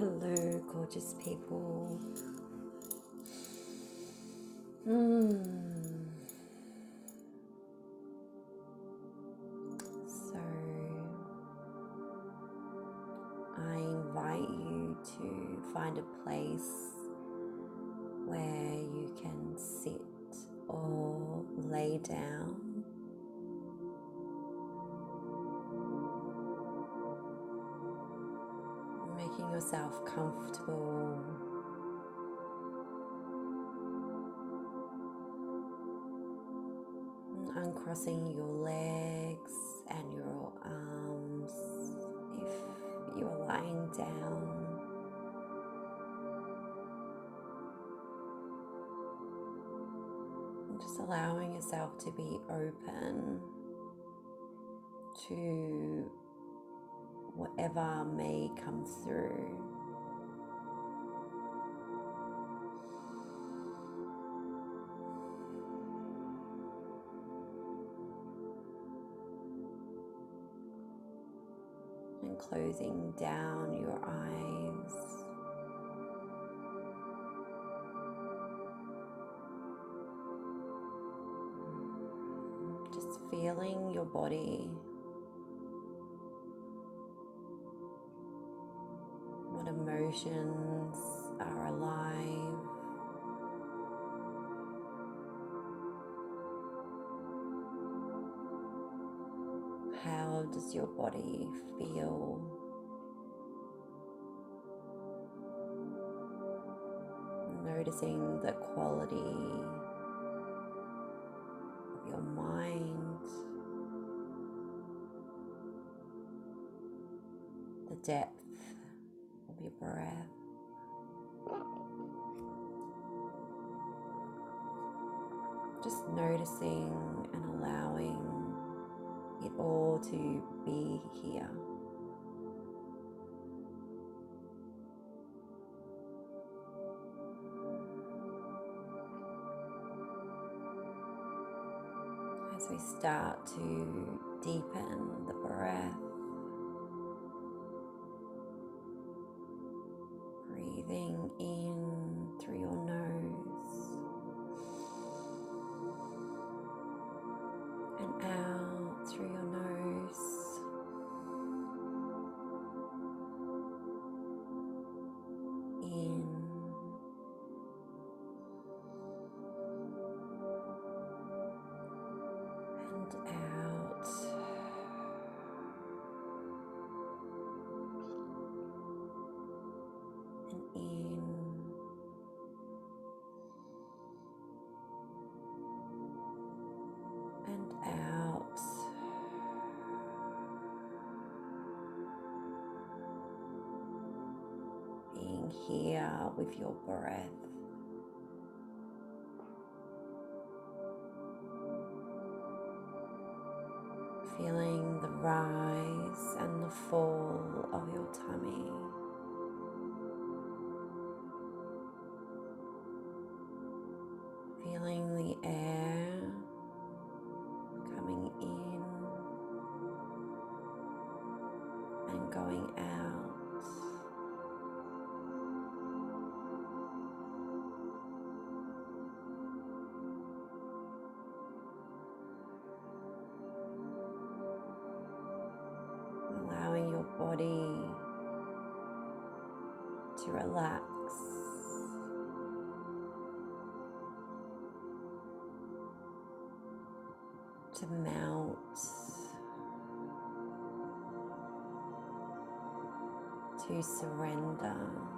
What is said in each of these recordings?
Hello, gorgeous people. Hmm. So, I invite you to find a place where you can sit or lay down. To be open to whatever may come through. And closing down your eyes. Body what emotions are alive. How does your body feel? Noticing the quality depth of your breath. Just noticing and allowing it all to be here. As we start to deepen the breath. Breathing Here with your breath. Feeling the rise and the fall of your tummy. Surrender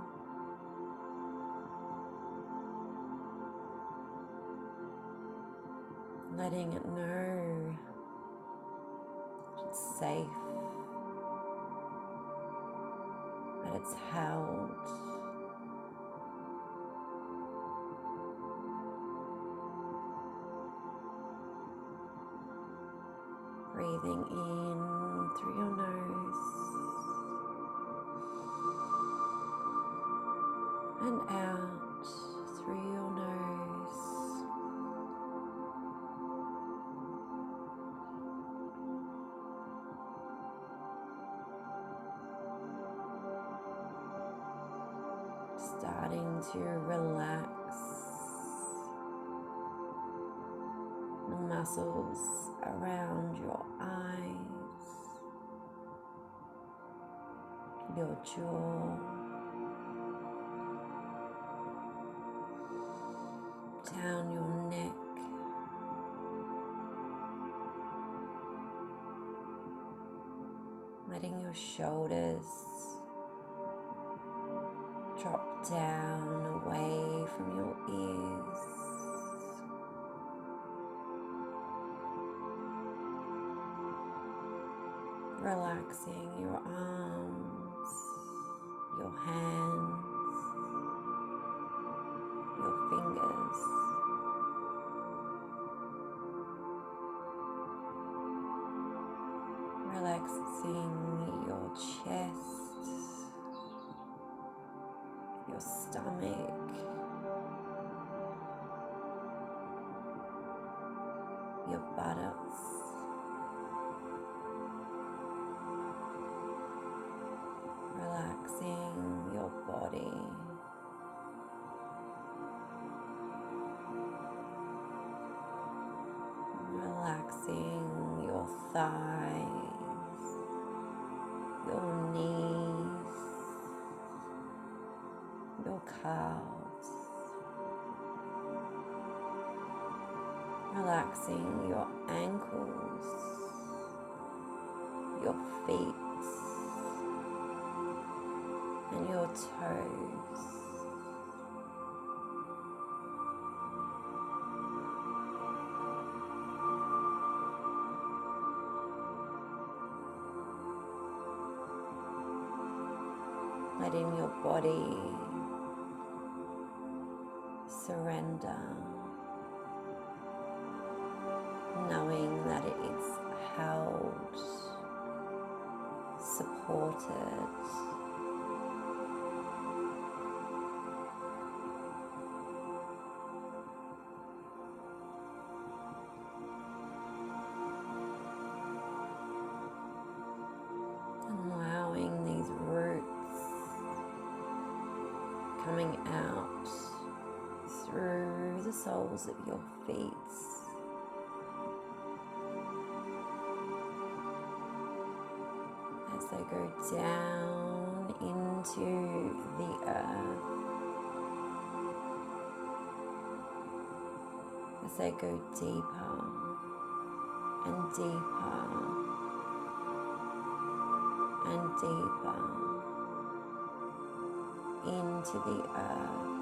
starting to relax the muscles around your eyes, your jaw. Your calves. Relaxing your ankles, your feet, and your toes. letting your body surrender, knowing um, soles of your feet. As they go down into the earth. As they go deeper and deeper and deeper into the earth,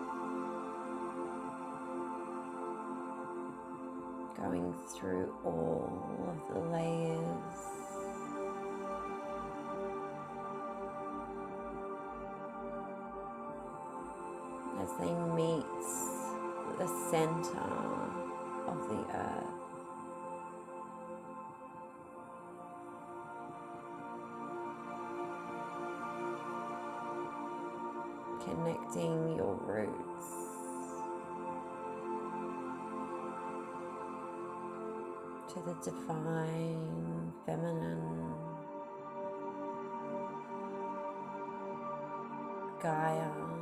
through all of the layers. As they meet the center of the earth. connecting your roots. To the divine feminine Gaia.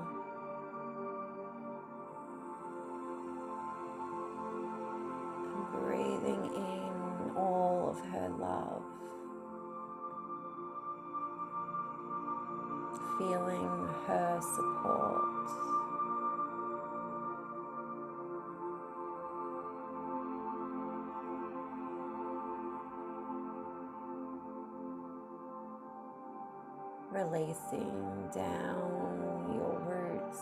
Releasing down your roots,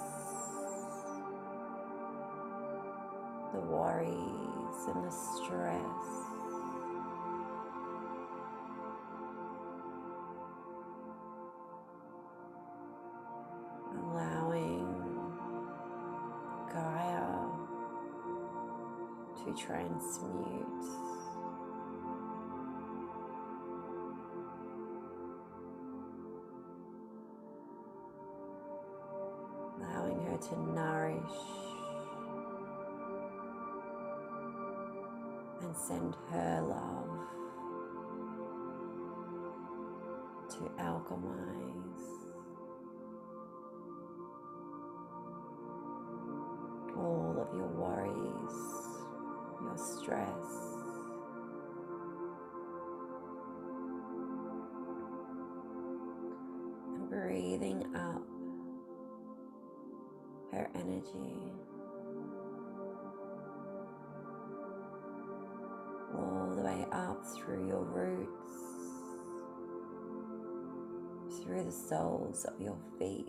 the worries and the stress. allowing Gaia to transmute and send her love to alchemize all of your worries, your stress. And breathing up her energy. Through the soles of your feet.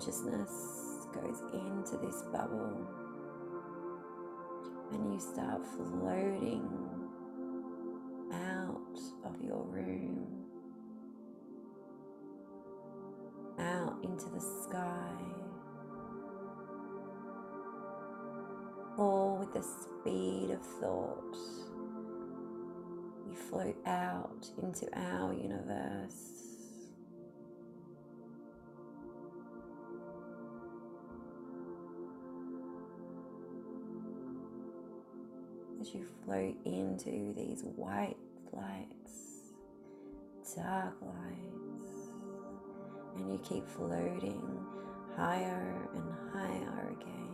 Consciousness goes into this bubble and you start floating out of your room, out into the sky, all with the speed of thought. You float out into our universe. You float into these white lights, dark lights, and you keep floating higher and higher again,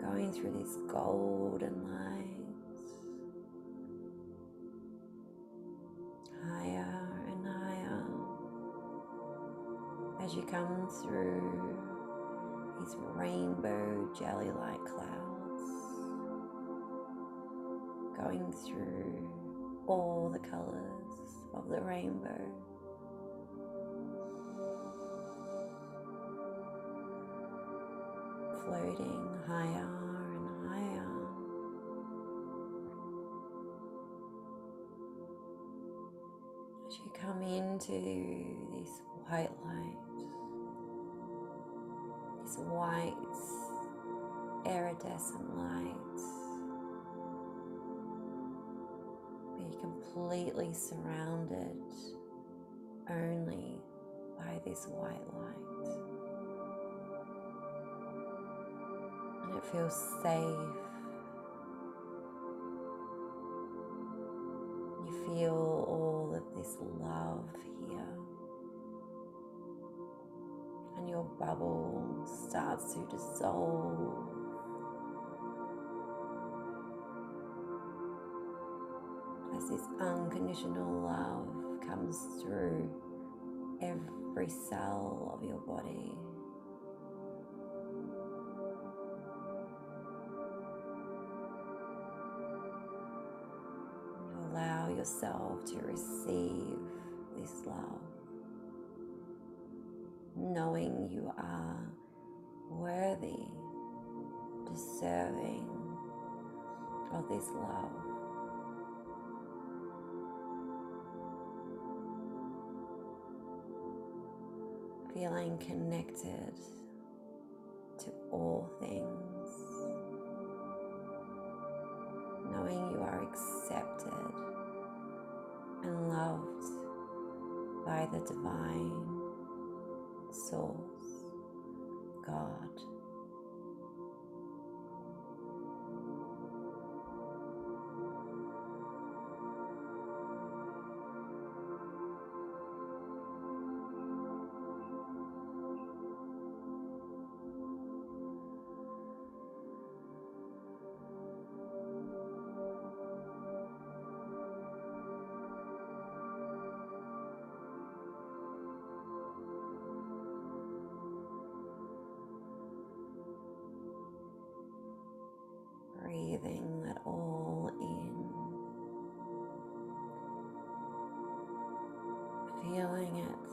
going through these golden lights, higher and higher. As you come through these rainbow jelly like clouds going through all the colors of the rainbow. Floating higher and higher. As you come into this white light, this white iridescent light completely surrounded only by this white light. And it feels safe. You feel all of this love here. And your bubble starts to dissolve this unconditional love comes through every cell of your body. You allow yourself to receive this love, knowing you are worthy, deserving of this love. Feeling connected to all things, knowing you are accepted and loved by the divine source, God. It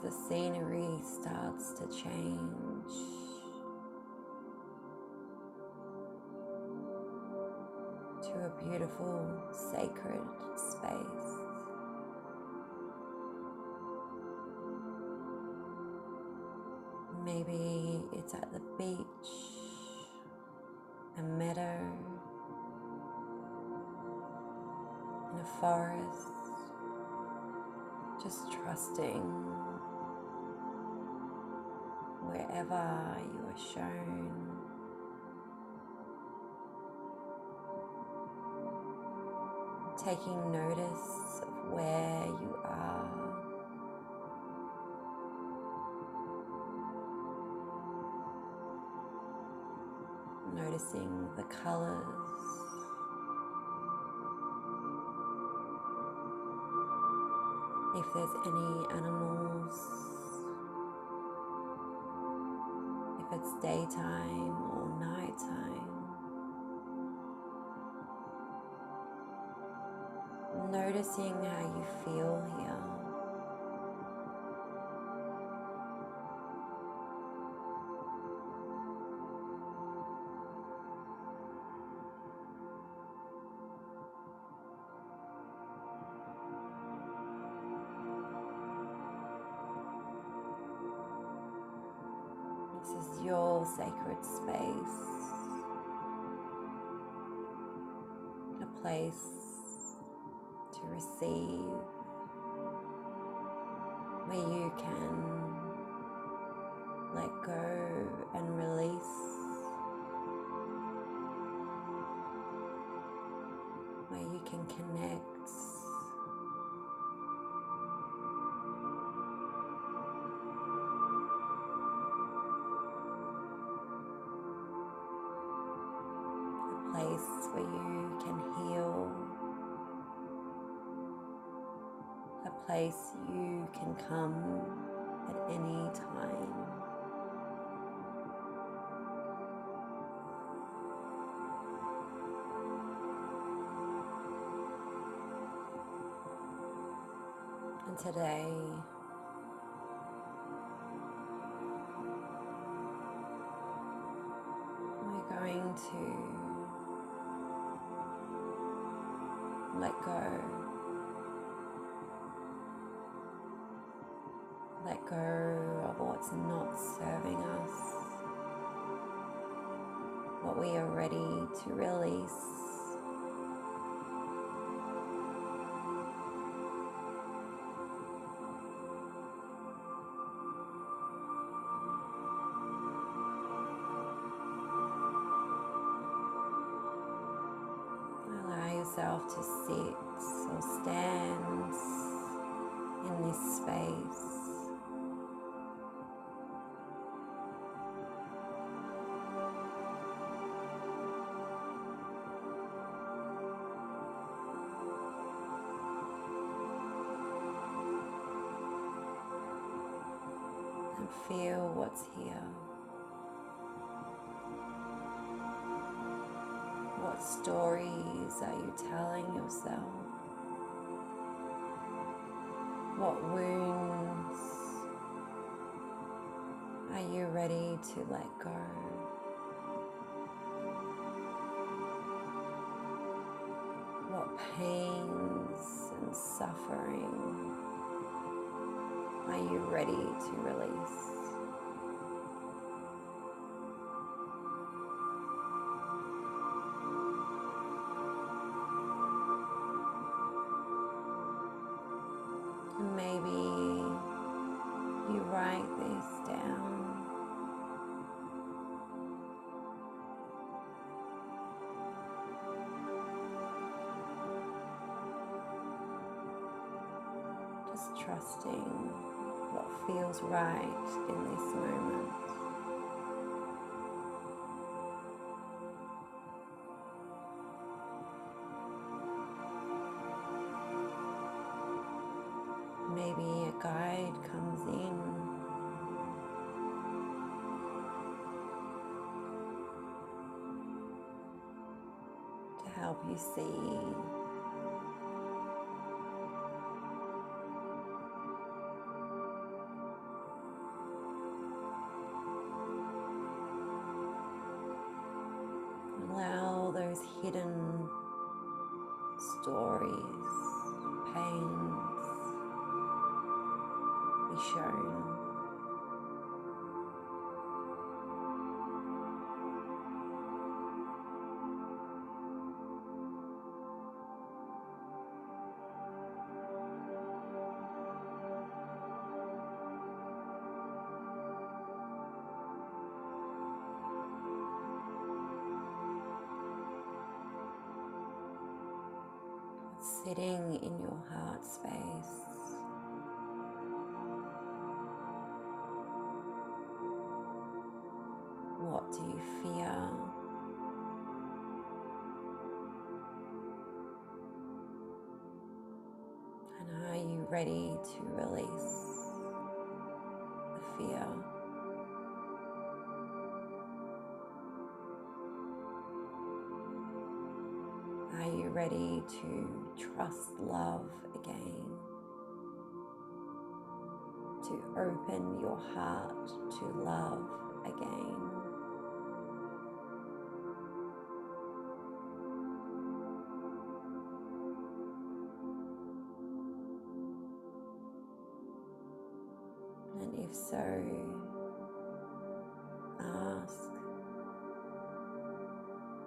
the scenery starts to change, to a beautiful sacred space. Maybe it's at the beach, a meadow, in a forest, just trusting you are shown. Taking notice of where you are. Noticing the colors if there's any animals, it's daytime or nighttime. Noticing how you feel here. Today, we're going to let go. Let go of what's not serving us, what we are ready to release. To let go? What pains and suffering are you ready to release? Just trusting what feels right in this moment. Ready to release the fear? Are you ready to trust love again? To open your heart to love again? So, ask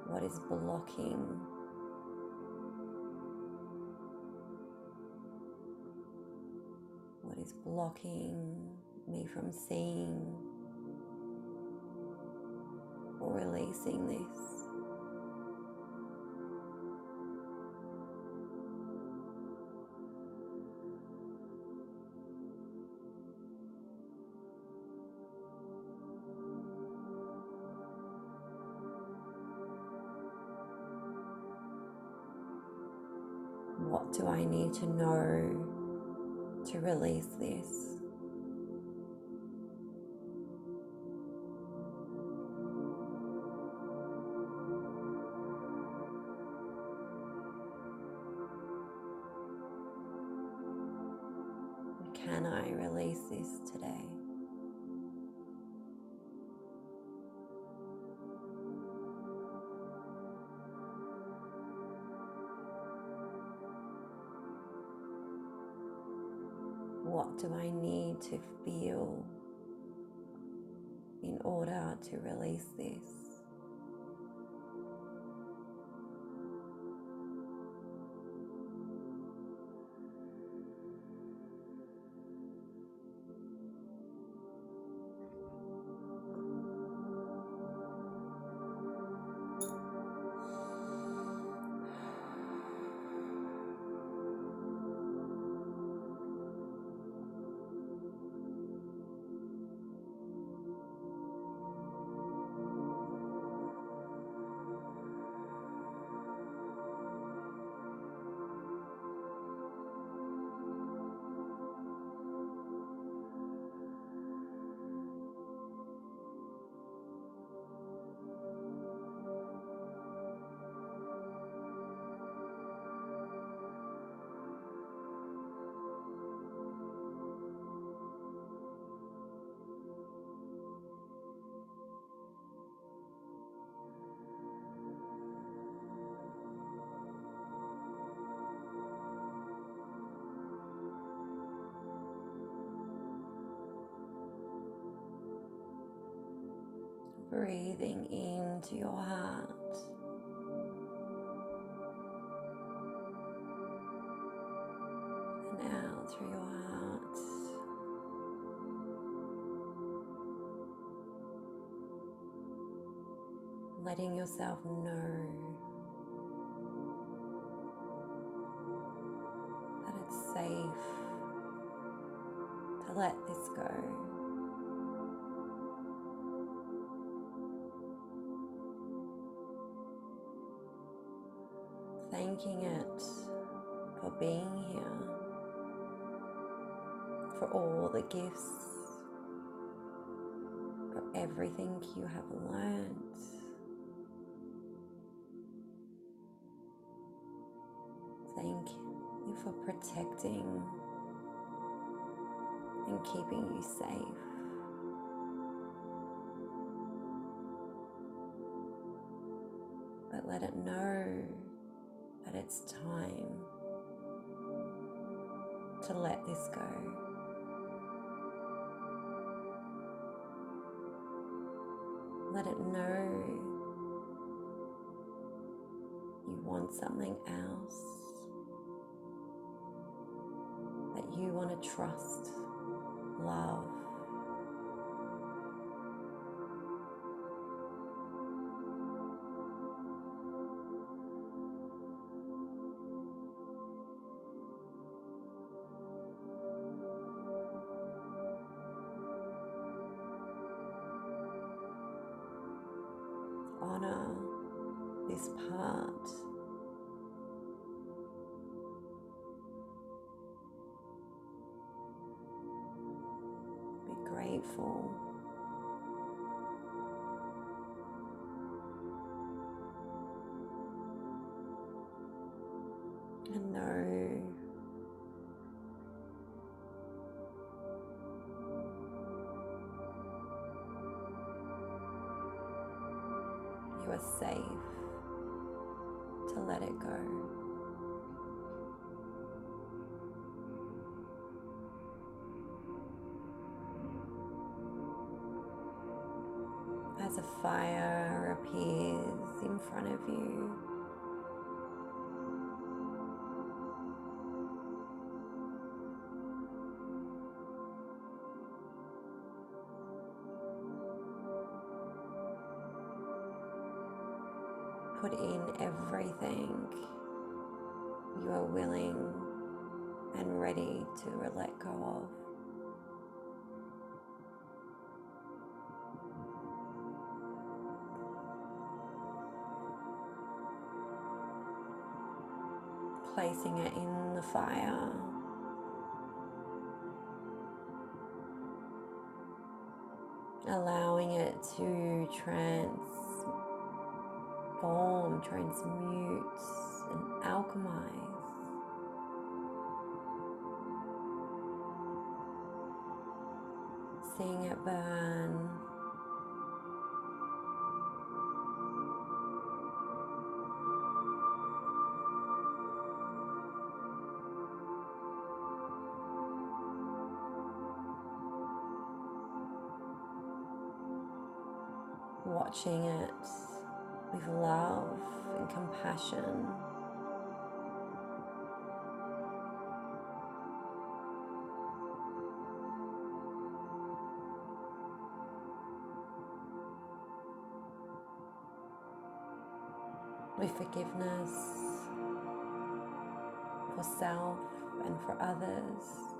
what is blocking what is blocking me from seeing or releasing this. To release this? What do I need to feel in order to release this? Into your heart. And out through your heart. Letting yourself know that it's safe to let this go. It for being here, for all the gifts, for everything you have learned. Thank you for protecting and keeping you safe. It's time to let this go. Let it know you want something else, that you want to trust, love. Honor this part. Be grateful. Put in everything you are willing and ready to let go of. Placing it in the fire. Allowing it to transform, transmute, and alchemize. Seeing it burn. Watching it with love and compassion. With forgiveness for self and for others.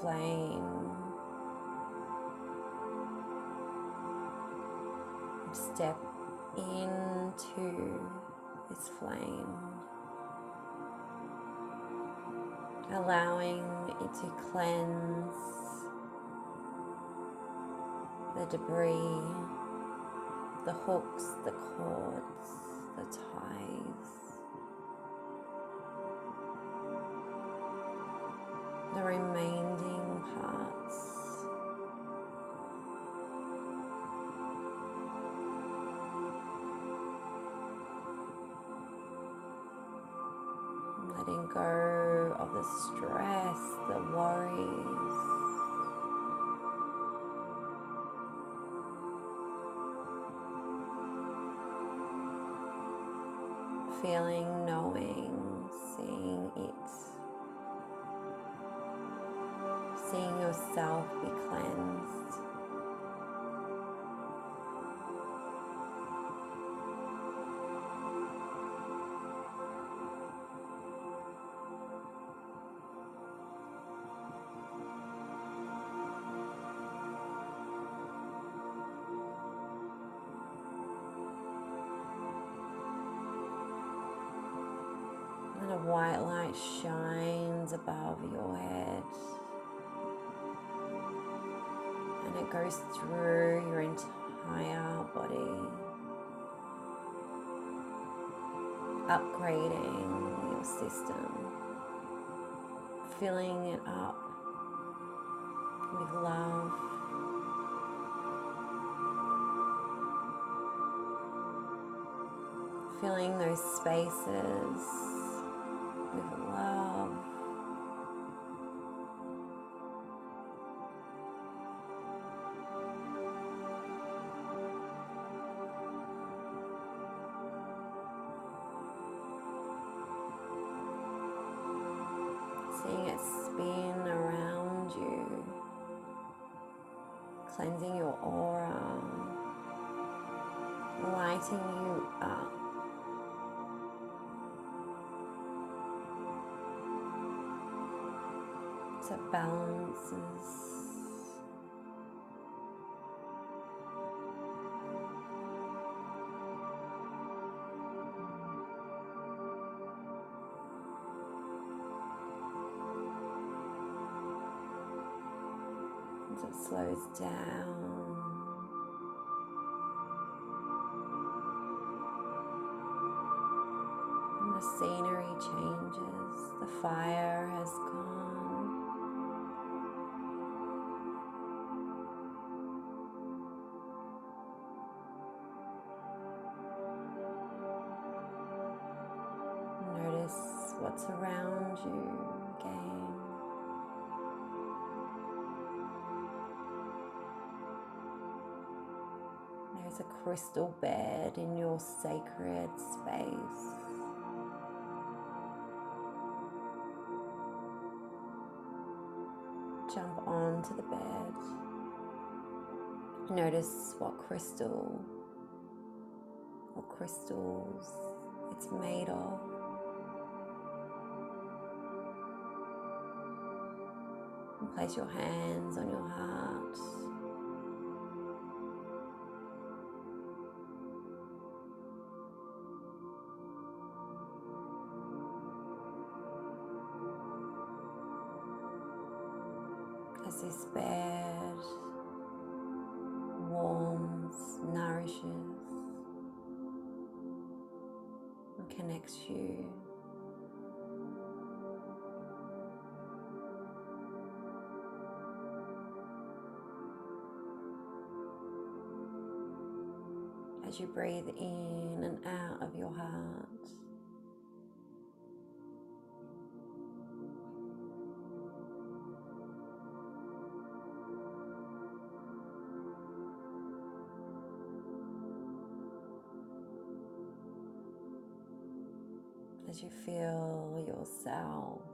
Flame. Step into this flame. allowing it to cleanse the debris, the hooks, the cords, the ties, the remaining parts. Letting go of the stress, the worries. Feeling, knowing, seeing it. Yourself be cleansed. Filling those spaces crystal bed in your sacred space. Jump onto the bed. Notice what crystal or crystals it's made of. Place your hands on your heart. Breathe in and out of your heart. as you feel yourself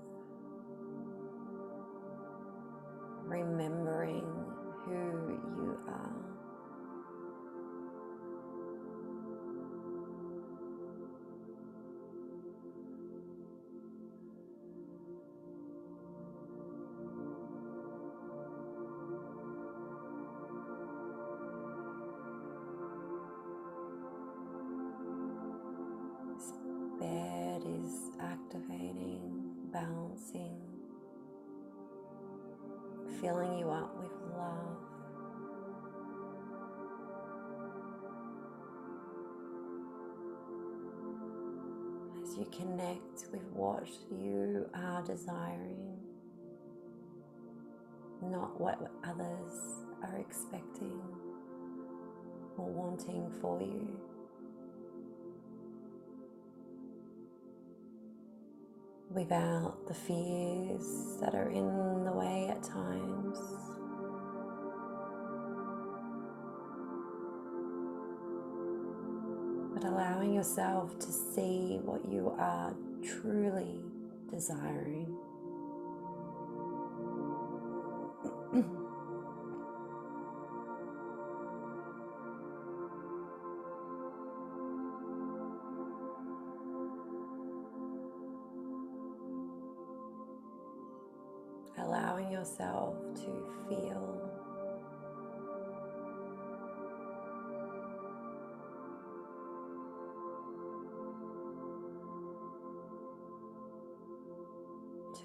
bouncing, filling you up with love. As you connect with what you are desiring, not what others are expecting or wanting for you. Without the fears that are in the way at times. But allowing yourself to see what you are truly desiring.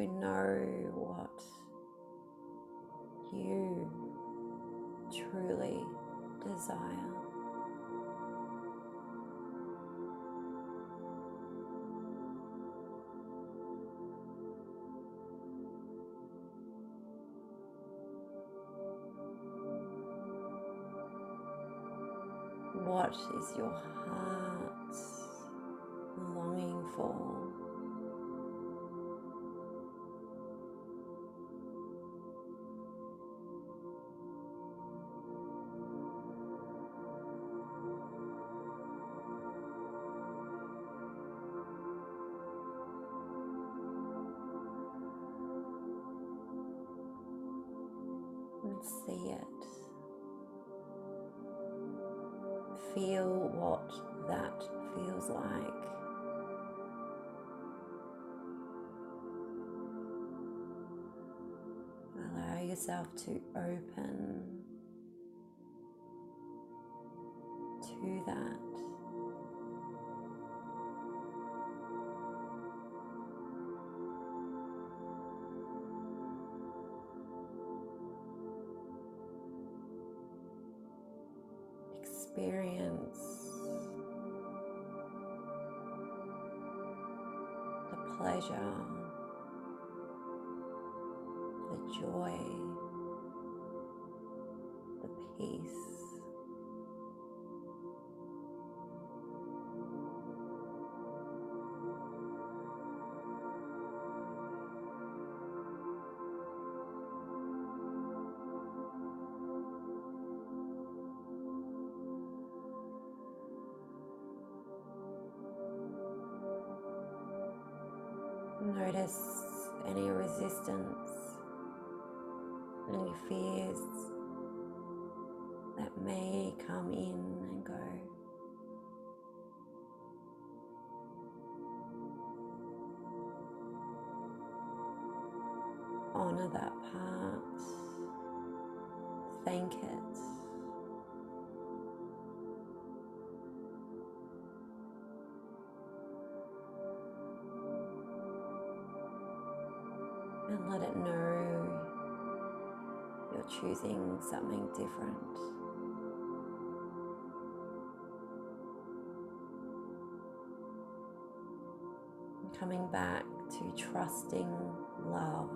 To know what you truly desire. What is your heart longing for? Yourself to open to that. Experience the pleasure, Notice any resistance, any fears that may come in and go. Honor that something different. Coming back to trusting love.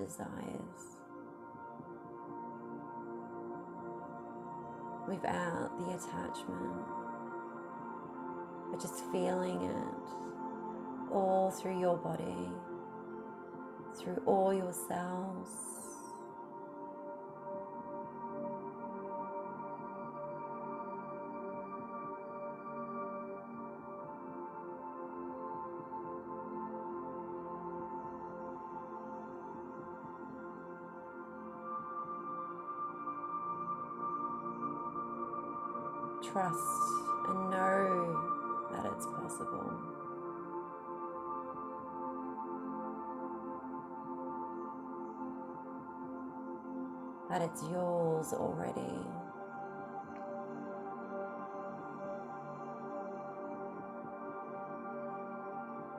Desires without the attachment, but just feeling it all through your body, through all your cells. Trust and know that it's possible. That it's yours already.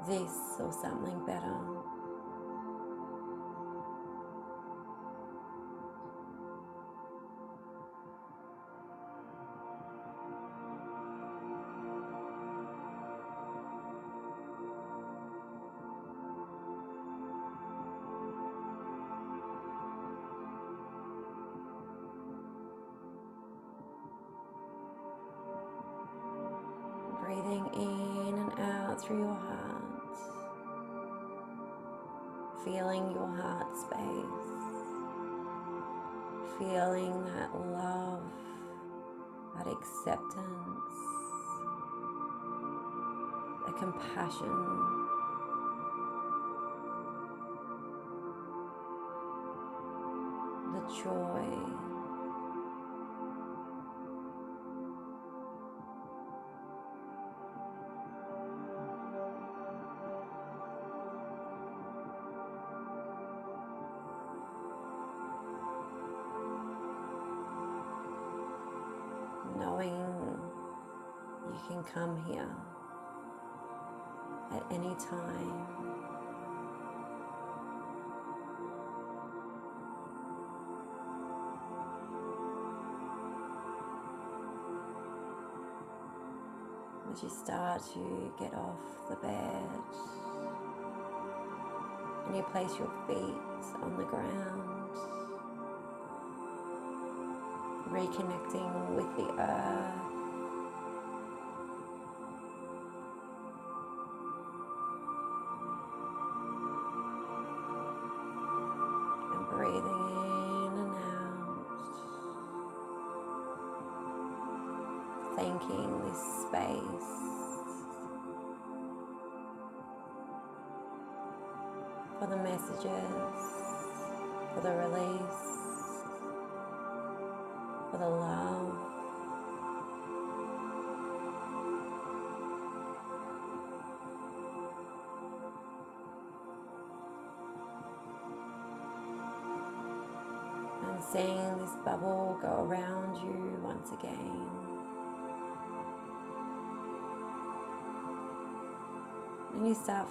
This or something better. Can come here at any time. As you start to get off the bed and you place your feet on the ground, reconnecting with the earth.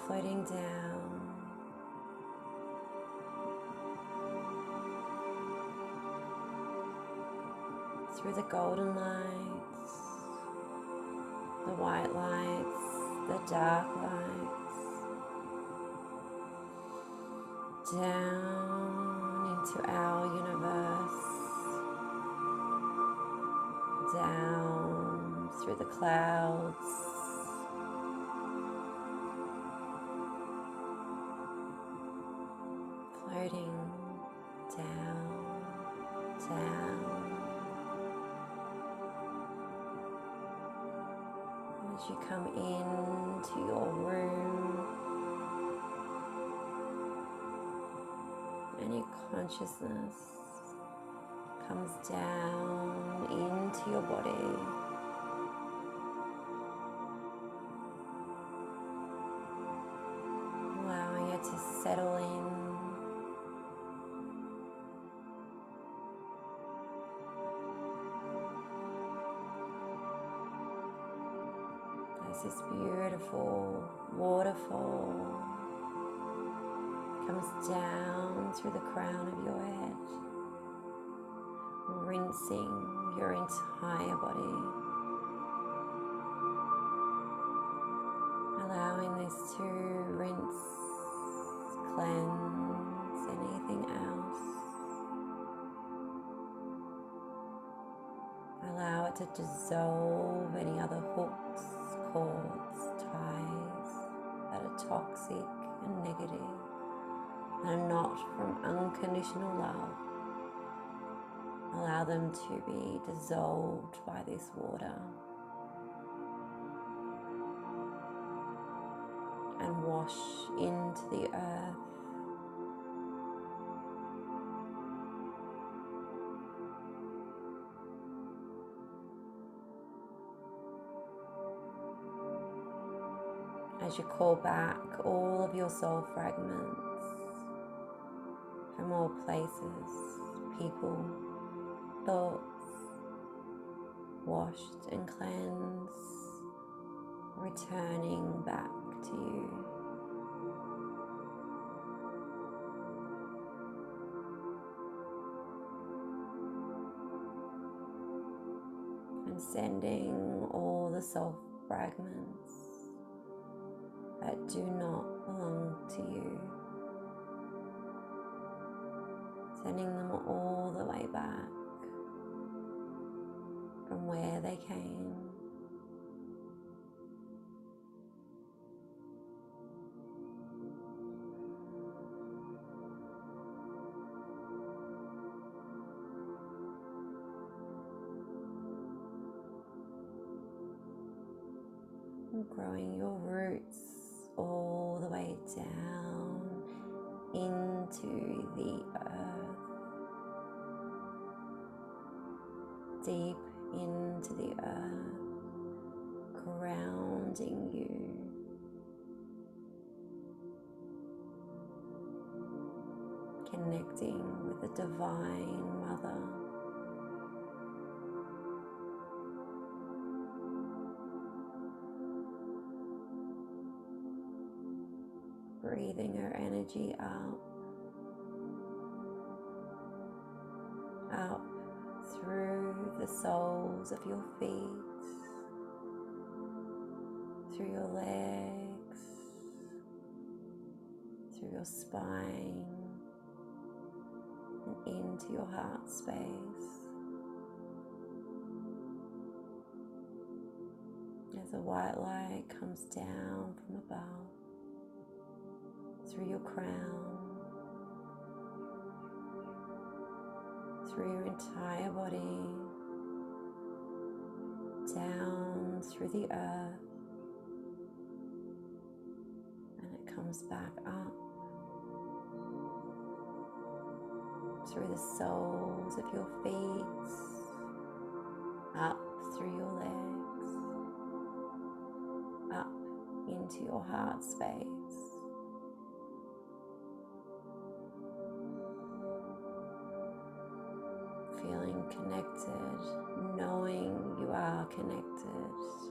Floating down. Through the golden lights, the white lights, the dark lights, down into our universe, down through the clouds. Consciousness comes down into your body. And not from unconditional love. Allow them to be dissolved by this water and wash into the earth. As you call back all of your soul fragments from all places, people, thoughts, washed and cleansed, returning back to you. And sending all the self fragments that do not belong to you. Sending them all the way back from where they came. Growing your roots you. Connecting with the Divine Mother. Breathing her energy out, up through the soles of your feet, through your legs, through your spine, and into your heart space. As a white light comes down from above, through your crown, through your entire body, down through the earth, comes back up through the soles of your feet, up through your legs, up into your heart space. feeling connected, knowing you are connected.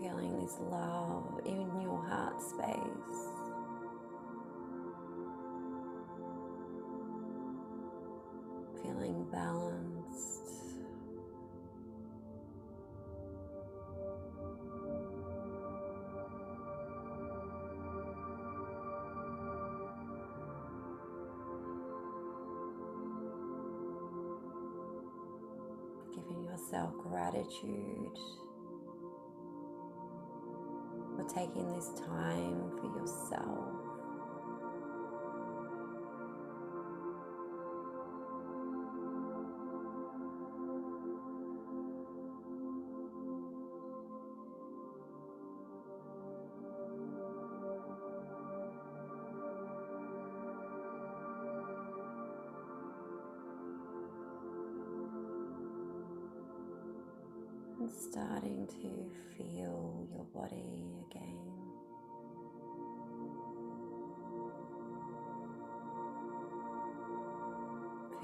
Feeling this love in your heart space. Feeling balanced. giving yourself gratitude taking this time for yourself.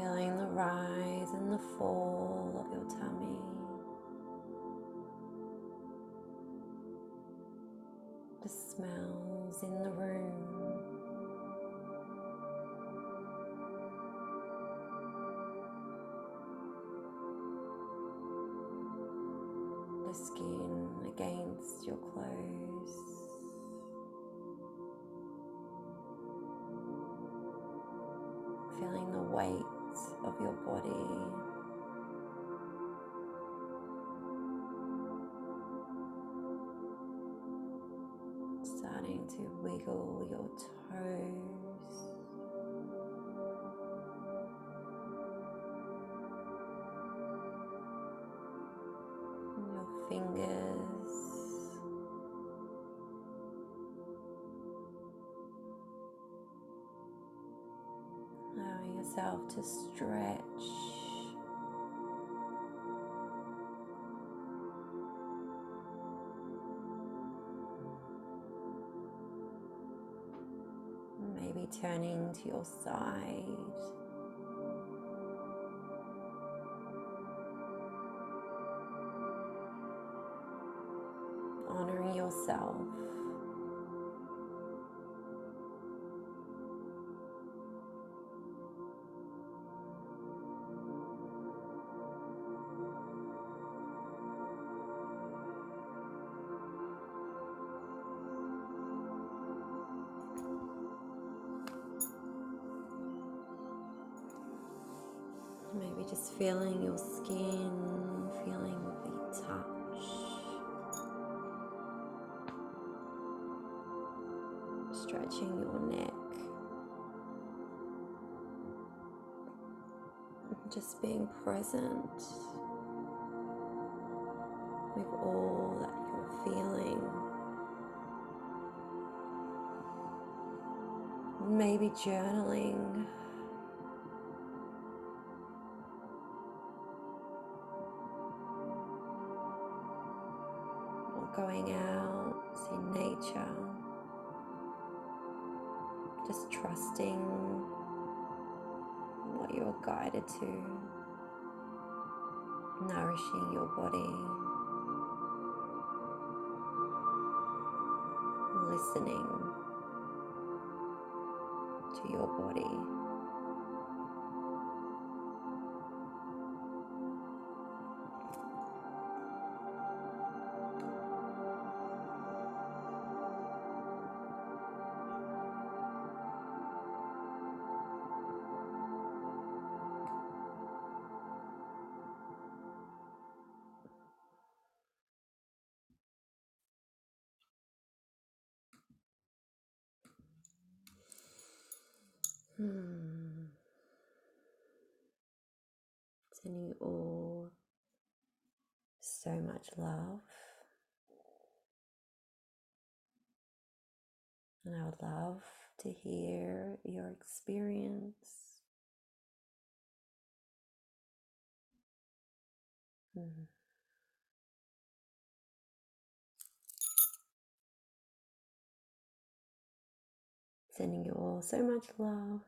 Feeling the rise and the fall of your tummy. The smells in the room. the skin against your clothes. Feeling the weight of your body. Starting to wiggle your toes. Yourself to stretch. Maybe turning to your side. Feeling your skin, feeling the touch. stretching your neck. Just being present with all that you're feeling. maybe journaling. Nourishing your body, listening to your body. Love. And I would love to hear your experience. Hmm. Sending you all so much love.